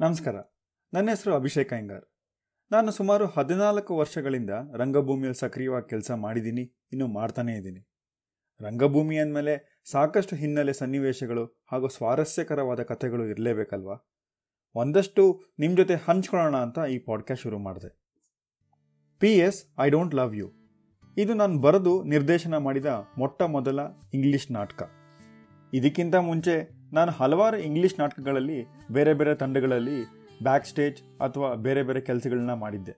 ನಮಸ್ಕಾರ. ನನ್ನ ಹೆಸರು ಅಭಿಷೇಕ್ ಅಯ್ಯಂಗಾರ್ ನಾನು ಸುಮಾರು ಹದಿನಾಲ್ಕು ವರ್ಷಗಳಿಂದ ರಂಗಭೂಮಿಯಲ್ಲಿ ಸಕ್ರಿಯವಾಗಿ ಕೆಲಸ ಮಾಡಿದ್ದೀನಿ, ಇನ್ನು ಮಾಡ್ತಾನೇ ಇದ್ದೀನಿ. ರಂಗಭೂಮಿ ಅಂದಮೇಲೆ ಸಾಕಷ್ಟು ಹಿನ್ನೆಲೆ ಸನ್ನಿವೇಶಗಳು ಹಾಗೂ ಸ್ವಾರಸ್ಯಕರವಾದ ಕಥೆಗಳು ಇರಲೇಬೇಕಲ್ವಾ? ಒಂದಷ್ಟು ನಿಮ್ಮ ಜೊತೆ ಹಂಚ್ಕೊಳ್ಳೋಣ ಅಂತ ಈ ಪಾಡ್ಕಾಸ್ಟ್ ಶುರು ಮಾಡಿದೆ. P S I don't love you ಇದು ನಾನು ಬರೆದು ನಿರ್ದೇಶನ ಮಾಡಿದ ಮೊಟ್ಟ ಮೊದಲ ಇಂಗ್ಲಿಷ್ ನಾಟಕ. ಇದಕ್ಕಿಂತ ಮುಂಚೆ ನಾನು ಹಲವಾರು ಇಂಗ್ಲೀಷ್ ನಾಟಕಗಳಲ್ಲಿ ಬೇರೆ ಬೇರೆ ತಂಡಗಳಲ್ಲಿ ಬ್ಯಾಕ್ ಸ್ಟೇಜ್ ಅಥವಾ ಬೇರೆ ಬೇರೆ ಕೆಲಸಗಳನ್ನ ಮಾಡಿದ್ದೆ.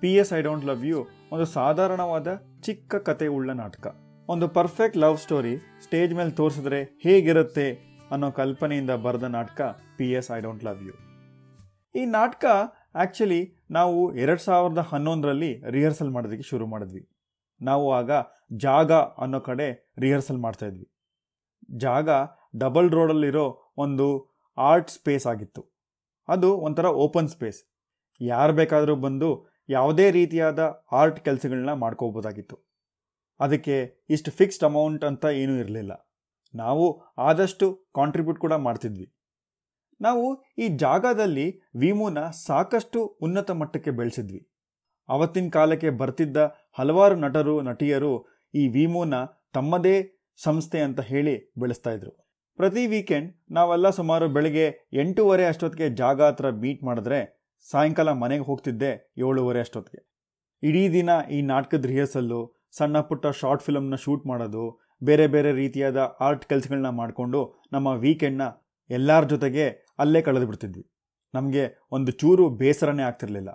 P S I don't love you ಒಂದು ಸಾಧಾರಣವಾದ ಚಿಕ್ಕ ಕತೆ ಉಳ್ಳ ನಾಟಕ. ಒಂದು ಪರ್ಫೆಕ್ಟ್ ಲವ್ ಸ್ಟೋರಿ ಸ್ಟೇಜ್ ಮೇಲೆ ತೋರಿಸಿದ್ರೆ ಹೇಗಿರುತ್ತೆ ಅನ್ನೋ ಕಲ್ಪನೆಯಿಂದ ಬರೆದ ನಾಟಕ P S I don't love you ಈ ನಾಟಕ ಆ್ಯಕ್ಚುಲಿ ನಾವು ಎರಡು ಸಾವಿರದ ಹನ್ನೊಂದರಲ್ಲಿ ರಿಹರ್ಸಲ್ ಮಾಡೋದಕ್ಕೆ ಶುರು ಮಾಡಿದ್ವಿ. ನಾವು ಆಗ ಜಾಗ ಅನ್ನೋ ಕಡೆ ರಿಹರ್ಸಲ್ ಮಾಡ್ತಾ ಇದ್ವಿ. ಜಾಗ ಡಬಲ್ ರೋಡಲ್ಲಿರೋ ಒಂದು ಆರ್ಟ್ ಸ್ಪೇಸ್ ಆಗಿತ್ತು. ಅದು ಒಂಥರ ಓಪನ್ ಸ್ಪೇಸ್. ಯಾರು ಬೇಕಾದರೂ ಬಂದು ಯಾವುದೇ ರೀತಿಯಾದ ಆರ್ಟ್ ಕೆಲಸಗಳನ್ನ ಮಾಡ್ಕೋಬೋದಾಗಿತ್ತು. ಅದಕ್ಕೆ ಇಷ್ಟು ಫಿಕ್ಸ್ಡ್ ಅಮೌಂಟ್ ಅಂತ ಏನೂ ಇರಲಿಲ್ಲ. ನಾವು ಆದಷ್ಟು ಕಾಂಟ್ರಿಬ್ಯೂಟ್ ಕೂಡ ಮಾಡ್ತಿದ್ವಿ. ನಾವು ಈ ಜಾಗದಲ್ಲಿ ವಿಮುನ ಸಾಕಷ್ಟು ಉನ್ನತ ಮಟ್ಟಕ್ಕೆ ಬೆಳೆಸಿದ್ವಿ. ಅವತ್ತಿನ ಕಾಲಕ್ಕೆ ಬರ್ತಿದ್ದ ಹಲವಾರು ನಟರು, ನಟಿಯರು ಈ ವಿಮುನ ತಮ್ಮದೇ ಸಂಸ್ಥೆ ಅಂತ ಹೇಳಿ ಬೆಳೆಸ್ತಾ ಇದ್ರು. ಪ್ರತಿ ವೀಕೆಂಡ್ ನಾವೆಲ್ಲ ಸುಮಾರು ಬೆಳಗ್ಗೆ ಎಂಟೂವರೆ ಅಷ್ಟೊತ್ತಿಗೆ ಜಾಗ ಹತ್ರ ಮೀಟ್ ಮಾಡಿದ್ರೆ ಸಾಯಂಕಾಲ ಮನೆಗೆ ಹೋಗ್ತಿದ್ದೆ ಏಳುವರೆ ಅಷ್ಟೊತ್ತಿಗೆ. ಇಡೀ ದಿನ ಈ ನಾಟಕದ ರಿಹರ್ಸಲ್ಲು ಸಣ್ಣ ಪುಟ್ಟ ಶಾರ್ಟ್ ಫಿಲಮ್ನ ಶೂಟ್ ಮಾಡೋದು, ಬೇರೆ ಬೇರೆ ರೀತಿಯಾದ ಆರ್ಟ್ ಕೆಲಸಗಳನ್ನ ಮಾಡಿಕೊಂಡು ನಮ್ಮ ವೀಕೆಂಡ್ನ ಎಲ್ಲರ ಜೊತೆಗೆ ಅಲ್ಲೇ ಕಳೆದು ಬಿಡ್ತಿದ್ವಿ. ನಮಗೆ ಒಂದು ಚೂರು ಬೇಸರನೇ ಆಗ್ತಿರಲಿಲ್ಲ.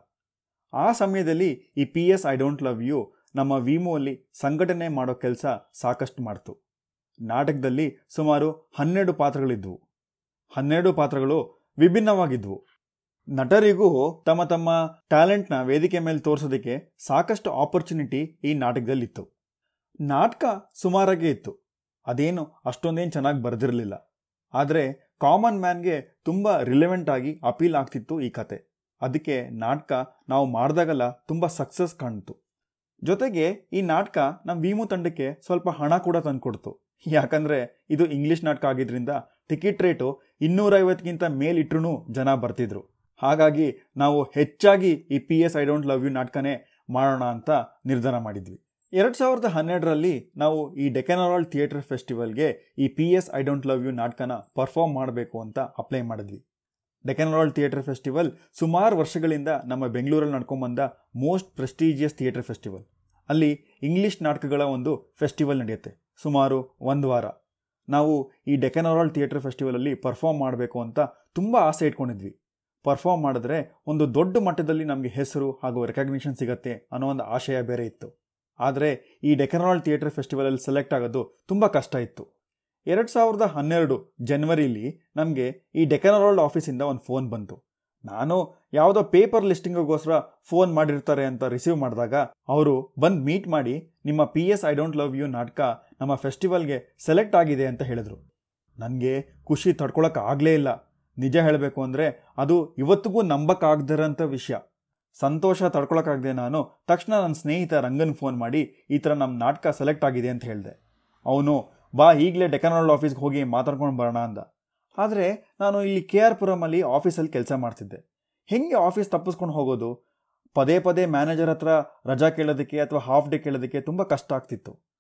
ಆ ಸಮಯದಲ್ಲಿ ಈ P S I don't love you ನಮ್ಮ ವಿಮೋ ಅಲ್ಲಿ ಸಂಘಟನೆ ಮಾಡೋ ಕೆಲಸ ಸಾಕಷ್ಟು ಮಾಡ್ತು. ನಾಟಕದಲ್ಲಿ ಸುಮಾರು ಹನ್ನೆರಡು ಪಾತ್ರಗಳಿದ್ವು. ಹನ್ನೆರಡು ಪಾತ್ರಗಳು ವಿಭಿನ್ನವಾಗಿದ್ವು. ನಟರಿಗೂ ತಮ್ಮ ತಮ್ಮ ಟ್ಯಾಲೆಂಟ್ನ ವೇದಿಕೆ ಮೇಲೆ ತೋರಿಸೋದಕ್ಕೆ ಸಾಕಷ್ಟು ಆಪರ್ಚುನಿಟಿ ಈ ನಾಟಕದಲ್ಲಿತ್ತು. ನಾಟಕ ಸುಮಾರಾಗೇ ಇತ್ತು. ಅದೇನು ಅಷ್ಟೊಂದೇನು ಚೆನ್ನಾಗಿ ಬರೆದಿರಲಿಲ್ಲ. ಆದರೆ ಕಾಮನ್ ಮ್ಯಾನ್ಗೆ ತುಂಬ ರಿಲೆವೆಂಟ್ ಆಗಿ ಅಪೀಲ್ ಆಗ್ತಿತ್ತು ಈ ಕತೆ. ಅದಕ್ಕೆ ನಾಟಕ ನಾವು ಮಾಡಿದಾಗಲ್ಲ ತುಂಬ ಸಕ್ಸಸ್ ಕಾಣ್ತು. ಜೊತೆಗೆ ಈ ನಾಟಕ ನಮ್ಮ ವಿಮು ತಂಡಕ್ಕೆ ಸ್ವಲ್ಪ ಹಣ ಕೂಡ ತಂದುಕೊಡ್ತು. ಯಾಕಂದರೆ ಇದು ಇಂಗ್ಲಿಷ್ ನಾಟಕ ಆಗಿದ್ರಿಂದ ಟಿಕೆಟ್ ರೇಟು ಇನ್ನೂರೈವತ್ತಕ್ಕಿಂತ ಮೇಲಿಟ್ರೂ ಜನ ಬರ್ತಿದ್ರು. ಹಾಗಾಗಿ ನಾವು ಹೆಚ್ಚಾಗಿ ಈ P S I don't love you ನಾಟಕನೇ ಮಾಡೋಣ ಅಂತ ನಿರ್ಧಾರ ಮಾಡಿದ್ವಿ. ಎರಡು ಸಾವಿರದ ಹನ್ನೆರಡರಲ್ಲಿ ನಾವು ಈ ಡೆಕೆನರಾಲ್ ಥಿಯೇಟರ್ ಫೆಸ್ಟಿವಲ್ಗೆ ಈ P S I don't love you ನಾಟಕನ perform ಮಾಡಬೇಕು ಅಂತ ಅಪ್ಲೈ ಮಾಡಿದ್ವಿ. ಡೆಕೆನರಾಲ್ ಥಿಯೇಟರ್ ಫೆಸ್ಟಿವಲ್ ಸುಮಾರು ವರ್ಷಗಳಿಂದ ನಮ್ಮ ಬೆಂಗಳೂರಲ್ಲಿ ನಡ್ಕೊಂಬಂದ ಮೋಸ್ಟ್ ಪ್ರೆಸ್ಟೀಜಿಯಸ್ ಥಿಯೇಟರ್ ಫೆಸ್ಟಿವಲ್. ಅಲ್ಲಿ ಇಂಗ್ಲಿಷ್ ನಾಟಕಗಳ ಒಂದು ಫೆಸ್ಟಿವಲ್ ನಡೆಯುತ್ತೆ. ಸುಮಾರು ಒಂದು ವಾರ. ನಾವು ಈ ಡೆಕೆನರಾಲ್ ಥಿಯೇಟರ್ ಫೆಸ್ಟಿವಲಲ್ಲಿ ಪರ್ಫಾರ್ಮ್ ಮಾಡಬೇಕು ಅಂತ ತುಂಬ ಆಸೆ ಇಟ್ಕೊಂಡಿದ್ವಿ. ಪರ್ಫಾರ್ಮ್ ಮಾಡಿದ್ರೆ ಒಂದು ದೊಡ್ಡ ಮಟ್ಟದಲ್ಲಿ ನಮಗೆ ಹೆಸರು ಹಾಗೂ ರೆಕಗ್ನಿಷನ್ ಸಿಗತ್ತೆ ಅನ್ನೋ ಒಂದು ಆಶಯ ಬೇರೆ ಇತ್ತು. ಆದರೆ ಈ ಡೆಕೆನರಾಲ್ ಥಿಯೇಟರ್ ಫೆಸ್ಟಿವಲಲ್ಲಿ ಸೆಲೆಕ್ಟ್ ಆಗೋದು ತುಂಬ ಕಷ್ಟ ಇತ್ತು. ಎರಡು ಸಾವಿರದ ಹನ್ನೆರಡು ಜನವರಿಲಿ ನಮಗೆ ಈ ಡೆಕೆನರಾಲ್ಡ್ ಆಫೀಸಿಂದ ಒಂದು ಫೋನ್ ಬಂತು. ನಾನು ಯಾವುದೋ ಪೇಪರ್ ಲಿಸ್ಟಿಂಗಿಗೋಸ್ಕರ ಫೋನ್ ಮಾಡಿರ್ತಾರೆ ಅಂತ ರಿಸೀವ್ ಮಾಡಿದಾಗ ಅವರು ಬಂದು ಮೀಟ್ ಮಾಡಿ, ನಿಮ್ಮ P S I don't love you ನಾಟಕ ನಮ್ಮ ಫೆಸ್ಟಿವಲ್ಗೆ ಸೆಲೆಕ್ಟ್ ಆಗಿದೆ ಅಂತ ಹೇಳಿದ್ರು. ನನಗೆ ಖುಷಿ ಆಗಲೇ ಇಲ್ಲ. ನಿಜ ಹೇಳಬೇಕು ಅಂದರೆ ಅದು ಇವತ್ತಿಗೂ ನಂಬಕ್ಕಾಗ್ದಿರೋಂಥ ವಿಷಯ. ಸಂತೋಷ ತಡ್ಕೊಳಕ್ಕಾಗದೆ ನಾನು ತಕ್ಷಣ ನನ್ನ ಸ್ನೇಹಿತ ರಂಗನ್ ಫೋನ್ ಮಾಡಿ ಈ ಥರ ನಮ್ಮ ನಾಟಕ ಸೆಲೆಕ್ಟ್ ಆಗಿದೆ ಅಂತ ಹೇಳಿದೆ. ಅವನು, ಬಾ, ಈಗಲೇ ಡೆಕನಾಲ್ಡ್ ಆಫೀಸ್ಗೆ ಹೋಗಿ ಮಾತಾಡ್ಕೊಂಡು ಬರೋಣ ಅಂದ. ಆದರೆ ನಾನು ಇಲ್ಲಿ ಕೆ ಆರ್ ಪುರಮಲ್ಲಿ ಆಫೀಸಲ್ಲಿ ಕೆಲಸ ಮಾಡ್ತಿದ್ದೆ. ಹೆಂಗೆ ಆಫೀಸ್ ತಪ್ಪಿಸ್ಕೊಂಡು ಹೋಗೋದು? ಪದೇ ಪದೇ ಮ್ಯಾನೇಜರ್ ಹತ್ರ ರಜಾ ಕೇಳೋದಕ್ಕೆ ಅಥವಾ ಹಾಫ್ ಡೇ ಕೇಳೋದಕ್ಕೆ ತುಂಬ ಕಷ್ಟ ಆಗ್ತಿತ್ತು.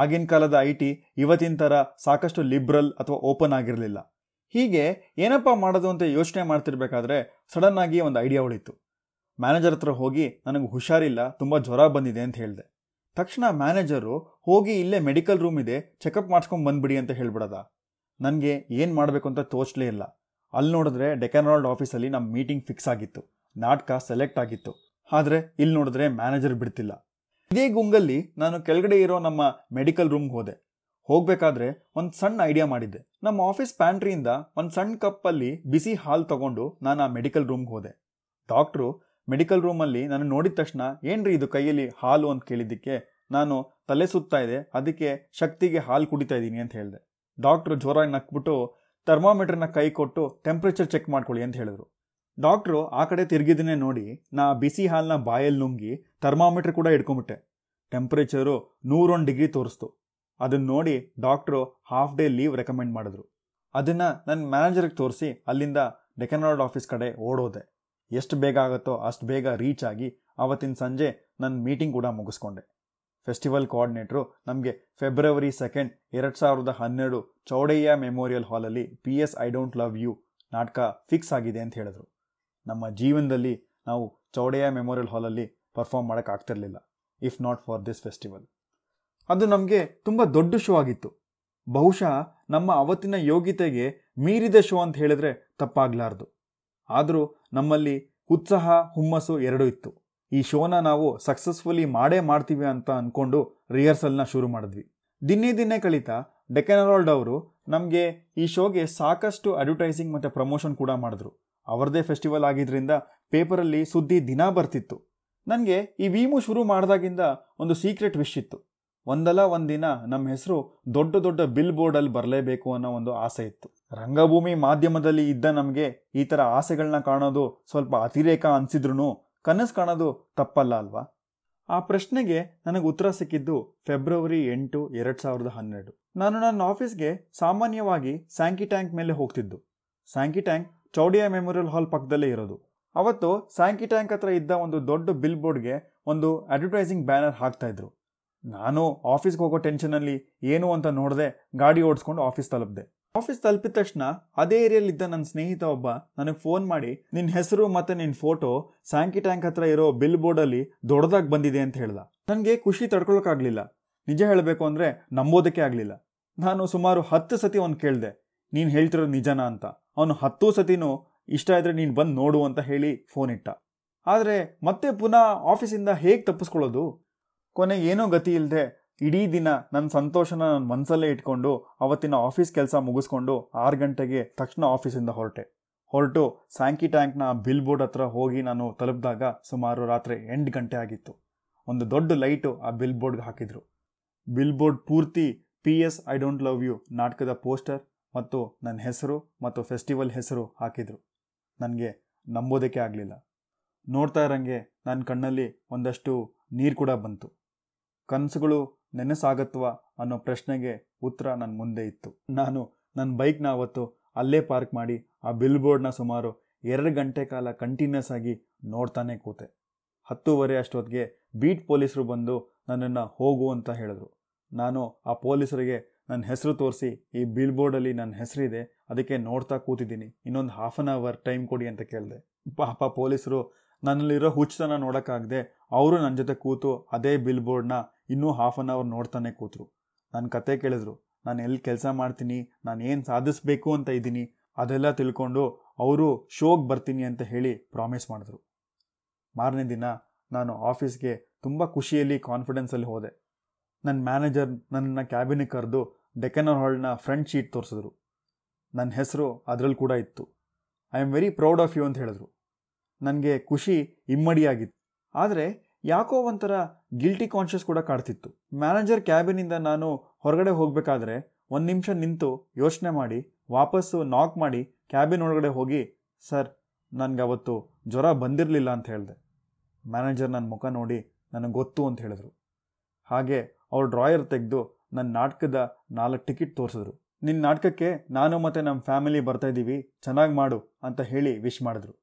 ಆಗಿನ ಕಾಲದ ಐ ಟಿ ಇವತ್ತಿನ ಥರ ಸಾಕಷ್ಟು ಲಿಬ್ರಲ್ ಅಥವಾ ಓಪನ್ ಆಗಿರಲಿಲ್ಲ. ಹೀಗೆ ಏನಪ್ಪ ಮಾಡೋದು ಅಂತ ಯೋಚನೆ ಮಾಡ್ತಿರ್ಬೇಕಾದ್ರೆ ಸಡನ್ ಆಗಿ ಒಂದು ಐಡಿಯಾ ಉಳಿತು. ಮ್ಯಾನೇಜರ್ ಹತ್ರ ಹೋಗಿ, ನನಗೆ ಹುಷಾರಿಲ್ಲ, ತುಂಬ ಜ್ವರ ಬಂದಿದೆ ಅಂತ ಹೇಳಿದೆ. ತಕ್ಷಣ ಮ್ಯಾನೇಜರು ಹೋಗಿ ಇಲ್ಲೇ ಮೆಡಿಕಲ್ ರೂಮ್ ಇದೆ, ಚೆಕಪ್ ಮಾಡಿಸ್ಕೊಂಡು ಬಂದ್ಬಿಡಿ ಅಂತ ಹೇಳ್ಬಿಡದ. ನನಗೆ ಏನು ಮಾಡಬೇಕು ಅಂತ ತೋಚಲೇ ಇಲ್ಲ. ಅಲ್ಲಿ ನೋಡಿದ್ರೆ ಡೆಕನಾಲ್ಡ್ ಆಫೀಸಲ್ಲಿ ನಮ್ಮ ಮೀಟಿಂಗ್ ಫಿಕ್ಸ್ ಆಗಿತ್ತು. ನಾಟಕ ಸೆಲೆಕ್ಟ್ ಆಗಿತ್ತು. ಆದರೆ ಇಲ್ಲಿ ನೋಡಿದ್ರೆ ಮ್ಯಾನೇಜರ್ ಬಿಡ್ತಿಲ್ಲ. ಇದೇ ಗುಂಗಲ್ಲಿ ನಾನು ಕೆಳಗಡೆ ಇರೋ ನಮ್ಮ ಮೆಡಿಕಲ್ ರೂಮ್ಗೆ ಹೋದೆ. ಹೋಗಬೇಕಾದ್ರೆ ಒಂದು ಸಣ್ಣ ಐಡಿಯಾ ಮಾಡಿದ್ದೆ. ನಮ್ಮ ಆಫೀಸ್ ಪ್ಯಾಂಟ್ರಿಯಿಂದ ಒಂದು ಸಣ್ಣ ಕಪ್ಪಲ್ಲಿ ಬಿಸಿ ಹಾಲು ತಗೊಂಡು ನಾನು ಆ ಮೆಡಿಕಲ್ ರೂಮ್ಗೆ ಹೋದೆ. ಡಾಕ್ಟ್ರು ಮೆಡಿಕಲ್ ರೂಮಲ್ಲಿ ನಾನು ನೋಡಿದ ತಕ್ಷಣ, ಏನ್ರಿ ಇದು ಕೈಯಲ್ಲಿ ಹಾಲು? ಅಂತ ಕೇಳಿದ್ದಕ್ಕೆ ನಾನು ತಲೆ ಸುತ್ತಾ ಇದೆ ಅದಕ್ಕೆ ಶಕ್ತಿಗೆ ಹಾಲು ಕುಡಿತಾ ಇದ್ದೀನಿ ಅಂತ ಹೇಳಿದೆ. ಡಾಕ್ಟ್ರು ಜೋರಾಗಿ ನಕ್ಬಿಟ್ಟು ಥರ್ಮಾಮೀಟರ್ನ ಕೈ ಕೊಟ್ಟು ಟೆಂಪ್ರೇಚರ್ ಚೆಕ್ ಮಾಡ್ಕೊಳ್ಳಿ ಅಂತ ಹೇಳಿದ್ರು. ಡಾಕ್ಟ್ರು ಆ ಕಡೆ ತಿರುಗಿದನ್ನೇ ನೋಡಿ ನಾ ಬಿಸಿ ಹಾಲನ್ನ ಬಾಯಲ್ಲಿ ನುಂಗಿ ಥರ್ಮಾಮೀಟ್ರ್ ಕೂಡ ಇಟ್ಕೊಂಬಿಟ್ಟೆ. ಟೆಂಪ್ರೇಚರು ನೂರೊಂದು ಡಿಗ್ರಿ ತೋರಿಸ್ತು. ಅದನ್ನು ನೋಡಿ doctor half day leave recommend ಮಾಡಿದ್ರು. ಅದನ್ನು ನನ್ನ ಮ್ಯಾನೇಜರ್ಗೆ ತೋರಿಸಿ ಅಲ್ಲಿಂದ ಡೆಕೆನಾರ್ಡ್ ಆಫೀಸ್ ಕಡೆ ಓಡೋದೆ. ಎಷ್ಟು ಬೇಗ ಆಗುತ್ತೋ ಅಷ್ಟು ಬೇಗ ರೀಚ್ ಆಗಿ ಆವತ್ತಿನ ಸಂಜೆ ನನ್ನ ಮೀಟಿಂಗ್ ಕೂಡ ಮುಗಿಸ್ಕೊಂಡೆ. ಫೆಸ್ಟಿವಲ್ ಕೋಆರ್ಡಿನೇಟ್ರು ನಮಗೆ ಫೆಬ್ರವರಿ ಸೆಕೆಂಡ್ ಎರಡು ಸಾವಿರದ ಹನ್ನೆರಡು ಚೌಡಯ್ಯ ಮೆಮೋರಿಯಲ್ ಹಾಲಲ್ಲಿ P S I don't love you ನಾಟಕ ಫಿಕ್ಸ್ ಆಗಿದೆ ಅಂತ ಹೇಳಿದ್ರು. ನಮ್ಮ ಜೀವನದಲ್ಲಿ ನಾವು ಚೌಡಯ್ಯ ಮೆಮೋರಿಯಲ್ ಹಾಲಲ್ಲಿ perform ಮಾಡೋಕ್ಕಾಗ್ತಿರ್ಲಿಲ್ಲ if not for this festival ಅದು ನಮಗೆ ತುಂಬ ದೊಡ್ಡ ಶೋ ಆಗಿತ್ತು. ಬಹುಶಃ ನಮ್ಮ ಅವತ್ತಿನ ಯೋಗ್ಯತೆಗೆ ಮೀರಿದ ಶೋ ಅಂತ ಹೇಳಿದ್ರೆ ತಪ್ಪಾಗಲಾರ್ದು. ಆದರೂ ನಮ್ಮಲ್ಲಿ ಉತ್ಸಾಹ, ಹುಮ್ಮಸ್ಸು ಎರಡೂ ಇತ್ತು. ಈ ಶೋನ ನಾವು ಸಕ್ಸಸ್ಫುಲಿ ಮಾಡೇ ಮಾಡ್ತೀವಿ ಅಂತ ಅಂದ್ಕೊಂಡು ರಿಹರ್ಸಲ್ನ ಶುರು ಮಾಡಿದ್ವಿ. ದಿನೇ ದಿನೇ ಕಳೀತಾ ಡೆಕೆನರಾಲ್ಡ್ ಅವರು ನಮಗೆ ಈ ಶೋಗೆ ಸಾಕಷ್ಟು ಅಡ್ವರ್ಟೈಸಿಂಗ್ ಮತ್ತು ಪ್ರಮೋಷನ್ ಕೂಡ ಮಾಡಿದ್ರು. ಅವರದೇ ಫೆಸ್ಟಿವಲ್ ಆಗಿದ್ದರಿಂದ ಪೇಪರಲ್ಲಿ ಸುದ್ದಿ ದಿನ ಬರ್ತಿತ್ತು. ನನಗೆ ಈ ವೀಮು ಶುರು ಮಾಡಿದಾಗಿಂದ ಒಂದು ಸೀಕ್ರೆಟ್ ವಿಶ್ ಇತ್ತು. ಒಂದಲ್ಲ ಒಂದಿನ ನಮ್ಮ ಹೆಸರು ದೊಡ್ಡ ದೊಡ್ಡ ಬಿಲ್ ಬೋರ್ಡಲ್ಲಿ ಬರಲೇಬೇಕು ಅನ್ನೋ ಒಂದು ಆಸೆ ಇತ್ತು. ರಂಗಭೂಮಿ ಮಾಧ್ಯಮದಲ್ಲಿ ಇದ್ದ ನಮಗೆ ಈ ಥರ ಆಸೆಗಳನ್ನ ಕಾಣೋದು ಸ್ವಲ್ಪ ಅತಿರೇಕ ಅನಿಸಿದ್ರು ಕನಸು ಕಾಣೋದು ತಪ್ಪಲ್ಲ ಅಲ್ವಾ? ಆ ಪ್ರಶ್ನೆಗೆ ನನಗೆ ಉತ್ತರ ಸಿಕ್ಕಿದ್ದು ಫೆಬ್ರವರಿ ಎಂಟು ಎರಡು ಸಾವಿರದ ಹನ್ನೆರಡು. ನಾನು ನನ್ನ ಆಫೀಸ್ಗೆ ಸಾಮಾನ್ಯವಾಗಿ ಸ್ಯಾಂಕಿ ಟ್ಯಾಂಕ್ ಮೇಲೆ ಹೋಗ್ತಿದ್ದು. Sankey tank Chowdiah memorial hall ಪಕ್ಕದಲ್ಲೇ ಇರೋದು. ಅವತ್ತು ಸ್ಯಾಂಕಿ ಟ್ಯಾಂಕ್ ಹತ್ರ ಇದ್ದ ಒಂದು ದೊಡ್ಡ ಬಿಲ್ ಬೋರ್ಡ್ಗೆ ಒಂದು ಅಡ್ವರ್ಟೈಸಿಂಗ್ ಬ್ಯಾನರ್ ಹಾಕ್ತಾ ಇದ್ರು. ನಾನು ಆಫೀಸ್ಗೆ ಹೋಗೋ ಟೆನ್ಷನಲ್ಲಿ ಏನು ಅಂತ ನೋಡದೆ ಗಾಡಿ ಓಡಿಸ್ಕೊಂಡು ಆಫೀಸ್ ತಲುಪಿದೆ. ಆಫೀಸ್ ತಲುಪಿದ ತಕ್ಷಣ ಅದೇ ಏರಿಯಲ್ಲಿದ್ದ ನನ್ನ ಸ್ನೇಹಿತ ಒಬ್ಬ ನನಗೆ ಫೋನ್ ಮಾಡಿ ನಿನ್ನ ಹೆಸರು ಮತ್ತು ನಿನ್ನ ಫೋಟೋ ಸ್ಯಾಂಕಿ ಟ್ಯಾಂಕ್ ಹತ್ರ ಇರೋ ಬಿಲ್ ಬೋರ್ಡಲ್ಲಿ ದೊಡ್ಡದಾಗಿ ಬಂದಿದೆ ಅಂತ ಹೇಳ್ದ. ನನಗೆ ಖುಷಿ ತಡ್ಕೊಳಕ್ಕಾಗಲಿಲ್ಲ. ನಿಜ ಹೇಳಬೇಕು ಅಂದರೆ ನಂಬೋದಕ್ಕೆ ಆಗಲಿಲ್ಲ. ನಾನು ಸುಮಾರು ಹತ್ತು ಸತಿ ಒಂದು ಕೇಳಿದೆ, ನೀನು ಹೇಳ್ತಿರೋದು ನಿಜನಾ? ಅಂತ. ಅವನು ಹತ್ತು ಸತಿನೂ ಇಷ್ಟ ಇದ್ರೆ ನೀನು ಬಂದು ನೋಡು ಅಂತ ಹೇಳಿ ಫೋನ್ ಇಟ್ಟ. ಆದರೆ ಮತ್ತೆ ಪುನಃ ಆಫೀಸಿಂದ ಹೇಗೆ ತಪ್ಪಿಸ್ಕೊಳ್ಳೋದು? ಕೊನೆಗೆ ಏನೋ ಗತಿ ಇಲ್ಲದೆ ಇಡೀ ದಿನ ನನ್ನ ಸಂತೋಷನ ನನ್ನ ಮನಸ್ಸಲ್ಲೇ ಇಟ್ಕೊಂಡು ಅವತ್ತಿನ ಆಫೀಸ್ ಕೆಲಸ ಮುಗಿಸ್ಕೊಂಡು ಆರು ಗಂಟೆಗೆ ತಕ್ಷಣ ಆಫೀಸಿಂದ ಹೊರಟೆ. ಹೊರಟು ಸ್ಯಾಂಕಿ ಟ್ಯಾಂಕ್ನ ಬಿಲ್ ಬೋರ್ಡ್ ಹತ್ರ ಹೋಗಿ ನಾನು ತಲುಪಿದಾಗ ಸುಮಾರು ರಾತ್ರಿ ಎಂಟು ಗಂಟೆ ಆಗಿತ್ತು. ಒಂದು ದೊಡ್ಡ ಲೈಟು ಆ ಬಿಲ್ ಬೋರ್ಡ್ಗೆ ಹಾಕಿದ್ರು. ಬಿಲ್ ಬೋರ್ಡ್ ಪೂರ್ತಿ P S I don't love you ನಾಟಕದ ಪೋಸ್ಟರ್ ಮತ್ತು ನನ್ನ ಹೆಸರು ಮತ್ತು ಫೆಸ್ಟಿವಲ್ ಹೆಸರು ಹಾಕಿದರು. ನನಗೆ ನಂಬೋದಕ್ಕೆ ಆಗಲಿಲ್ಲ. ನೋಡ್ತಾ ಇರಂಗೆ ನನ್ನ ಕಣ್ಣಲ್ಲಿ ಒಂದಷ್ಟು ನೀರು ಕೂಡ ಬಂತು. ಕನಸುಗಳು ನೆನಸಾಗತ್ವ ಅನ್ನೋ ಪ್ರಶ್ನೆಗೆ ಉತ್ತರ ನನ್ನ ಮುಂದೆ ಇತ್ತು. ನಾನು ನನ್ನ ಬೈಕ್ನ ಅವತ್ತು ಅಲ್ಲೇ ಪಾರ್ಕ್ ಮಾಡಿ ಆ ಬಿಲ್ ಬೋರ್ಡ್ನ ಸುಮಾರು ಎರಡು ಗಂಟೆ ಕಾಲ ಕಂಟಿನ್ಯೂಸ್ ಆಗಿ ನೋಡ್ತಾನೆ ಕೂತೆ. ಹತ್ತೂವರೆ ಅಷ್ಟೊತ್ತಿಗೆ ಬೀಟ್ ಪೊಲೀಸರು ಬಂದು ನನ್ನನ್ನು ಹೋಗು ಅಂತ ಹೇಳಿದ್ರು. ನಾನು ಆ ಪೊಲೀಸರಿಗೆ ನನ್ನ ಹೆಸರು ತೋರಿಸಿ, ಈ ಬಿಲ್ ಬೋರ್ಡಲ್ಲಿ ನನ್ನ ಹೆಸರಿದೆ, ಅದಕ್ಕೆ ನೋಡ್ತಾ ಕೂತಿದ್ದೀನಿ. ಇನ್ನೊಂದು ಹಾಫ್ ಅನ್ ಅವರ್ ಟೈಮ್ ಕೊಡಿ ಅಂತ ಕೇಳಿದೆ. ಪಾಪ ಪೊಲೀಸರು ನನ್ನಲ್ಲಿರೋ ಹುಚ್ಚತನ ನೋಡೋಕ್ಕಾಗದೆ ಅವರು ನನ್ನ ಜೊತೆ ಕೂತು ಅದೇ ಬಿಲ್ ಬೋರ್ಡ್ನ ಇನ್ನೂ ಹಾಫ್ ಆನ್ ಅವರ್ ನೋಡ್ತಾನೆ ಕೂತರು. ನನ್ನ ಕತೆ ಕೇಳಿದ್ರು, ನಾನು ಎಲ್ಲಿ ಕೆಲಸ ಮಾಡ್ತೀನಿ, ನಾನು ಏನು ಸಾಧಿಸ್ಬೇಕು ಅಂತ ಇದ್ದೀನಿ, ಅದೆಲ್ಲ ತಿಳ್ಕೊಂಡು ಅವರು ಶೋಗೆ ಬರ್ತೀನಿ ಅಂತ ಹೇಳಿ ಪ್ರಾಮಿಸ್ ಮಾಡಿದ್ರು. ಮಾರನೇ ದಿನ ನಾನು ಆಫೀಸ್ಗೆ ತುಂಬ ಖುಷಿಯಲ್ಲಿ ಕಾನ್ಫಿಡೆನ್ಸಲ್ಲಿ ಹೋದೆ. ನನ್ನ ಮ್ಯಾನೇಜರ್ ನನ್ನ ಕ್ಯಾಬಿನಿಗೆ ಕರೆದು ಡೆಕೆನರ್ ಹಾಲ್ನ ಫ್ರಂಟ್ ಶೀಟ್ ತೋರಿಸಿದ್ರು. ನನ್ನ ಹೆಸರು ಅದರಲ್ಲಿ ಕೂಡ ಇತ್ತು. I am very proud of you ಅಂತ ಹೇಳಿದ್ರು. ನನಗೆ ಖುಷಿ ಇಮ್ಮಡಿಯಾಗಿತ್ತು. ಆದರೆ ಯಾಕೋ ಒಂಥರ ಗಿಲ್ಟಿ ಕಾನ್ಷಿಯಸ್ ಕೂಡ ಕಾಡ್ತಿತ್ತು. ಮ್ಯಾನೇಜರ್ ಕ್ಯಾಬಿನಿಂದ ನಾನು ಹೊರಗಡೆ ಹೋಗಬೇಕಾದ್ರೆ ಒಂದು ನಿಮಿಷ ನಿಂತು ಯೋಚನೆ ಮಾಡಿ, ವಾಪಸ್ಸು ನಾಕ್ ಮಾಡಿ ಕ್ಯಾಬಿನ್ ಒಳಗಡೆ ಹೋಗಿ, ಸರ್ ನನಗೆ ಅವತ್ತು ಜ್ವರ ಬಂದಿರಲಿಲ್ಲ ಅಂತ ಹೇಳಿದೆ. ಮ್ಯಾನೇಜರ್ ನನ್ನ ಮುಖ ನೋಡಿ ನನಗೆ ಗೊತ್ತು ಅಂತ ಹೇಳಿದ್ರು. ಹಾಗೆ ಅವ್ರ ಡ್ರಾಯರ್ ತೆಗೆದು ನನ್ನ ನಾಟಕದ ನಾಲ್ಕು ಟಿಕೆಟ್ ತೋರಿಸಿದ್ರು. ನಿನ್ನ ನಾಟಕಕ್ಕೆ ನಾನು ಮತ್ತು ನಮ್ಮ ಫ್ಯಾಮಿಲಿ ಬರ್ತಾಯಿದ್ದೀವಿ ಚೆನ್ನಾಗಿ ಮಾಡು ಅಂತ ಹೇಳಿ ವಿಶ್ ಮಾಡಿದ್ರು.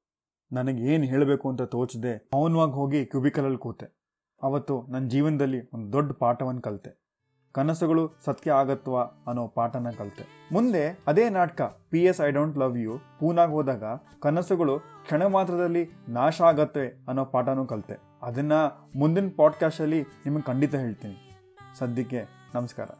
ನನಗೆ ಏನು ಹೇಳಬೇಕು ಅಂತ ತೋಚದೆ, ಮೌನವಾಗಿ ಹೋಗಿ ಕ್ಯೂಬಿಕಲಲ್ಲಿ ಕೂತೆ. ಅವತ್ತು ನನ್ನ ಜೀವನದಲ್ಲಿ ಒಂದು ದೊಡ್ಡ ಪಾಠವನ್ನು ಕಲಿತೆ. ಕನಸುಗಳು ಸತ್ಯ ಆಗತ್ವ ಅನ್ನೋ ಪಾಠನ ಕಲಿತೆ. ಮುಂದೆ ಅದೇ ನಾಟಕ P S I don't love you ಪೂನಾಗ ಹೋದಾಗ ಕನಸುಗಳು ಕ್ಷಣ ಮಾತ್ರದಲ್ಲಿ ನಾಶ ಆಗತ್ತೆ ಅನ್ನೋ ಪಾಠನೂ ಕಲಿತೆ. ಅದನ್ನು ಮುಂದಿನ ಪಾಡ್ಕಾಸ್ಟಲ್ಲಿ ನಿಮಗೆ ಖಂಡಿತ ಹೇಳ್ತೀನಿ. ಸದ್ಯಕ್ಕೆ ನಮಸ್ಕಾರ.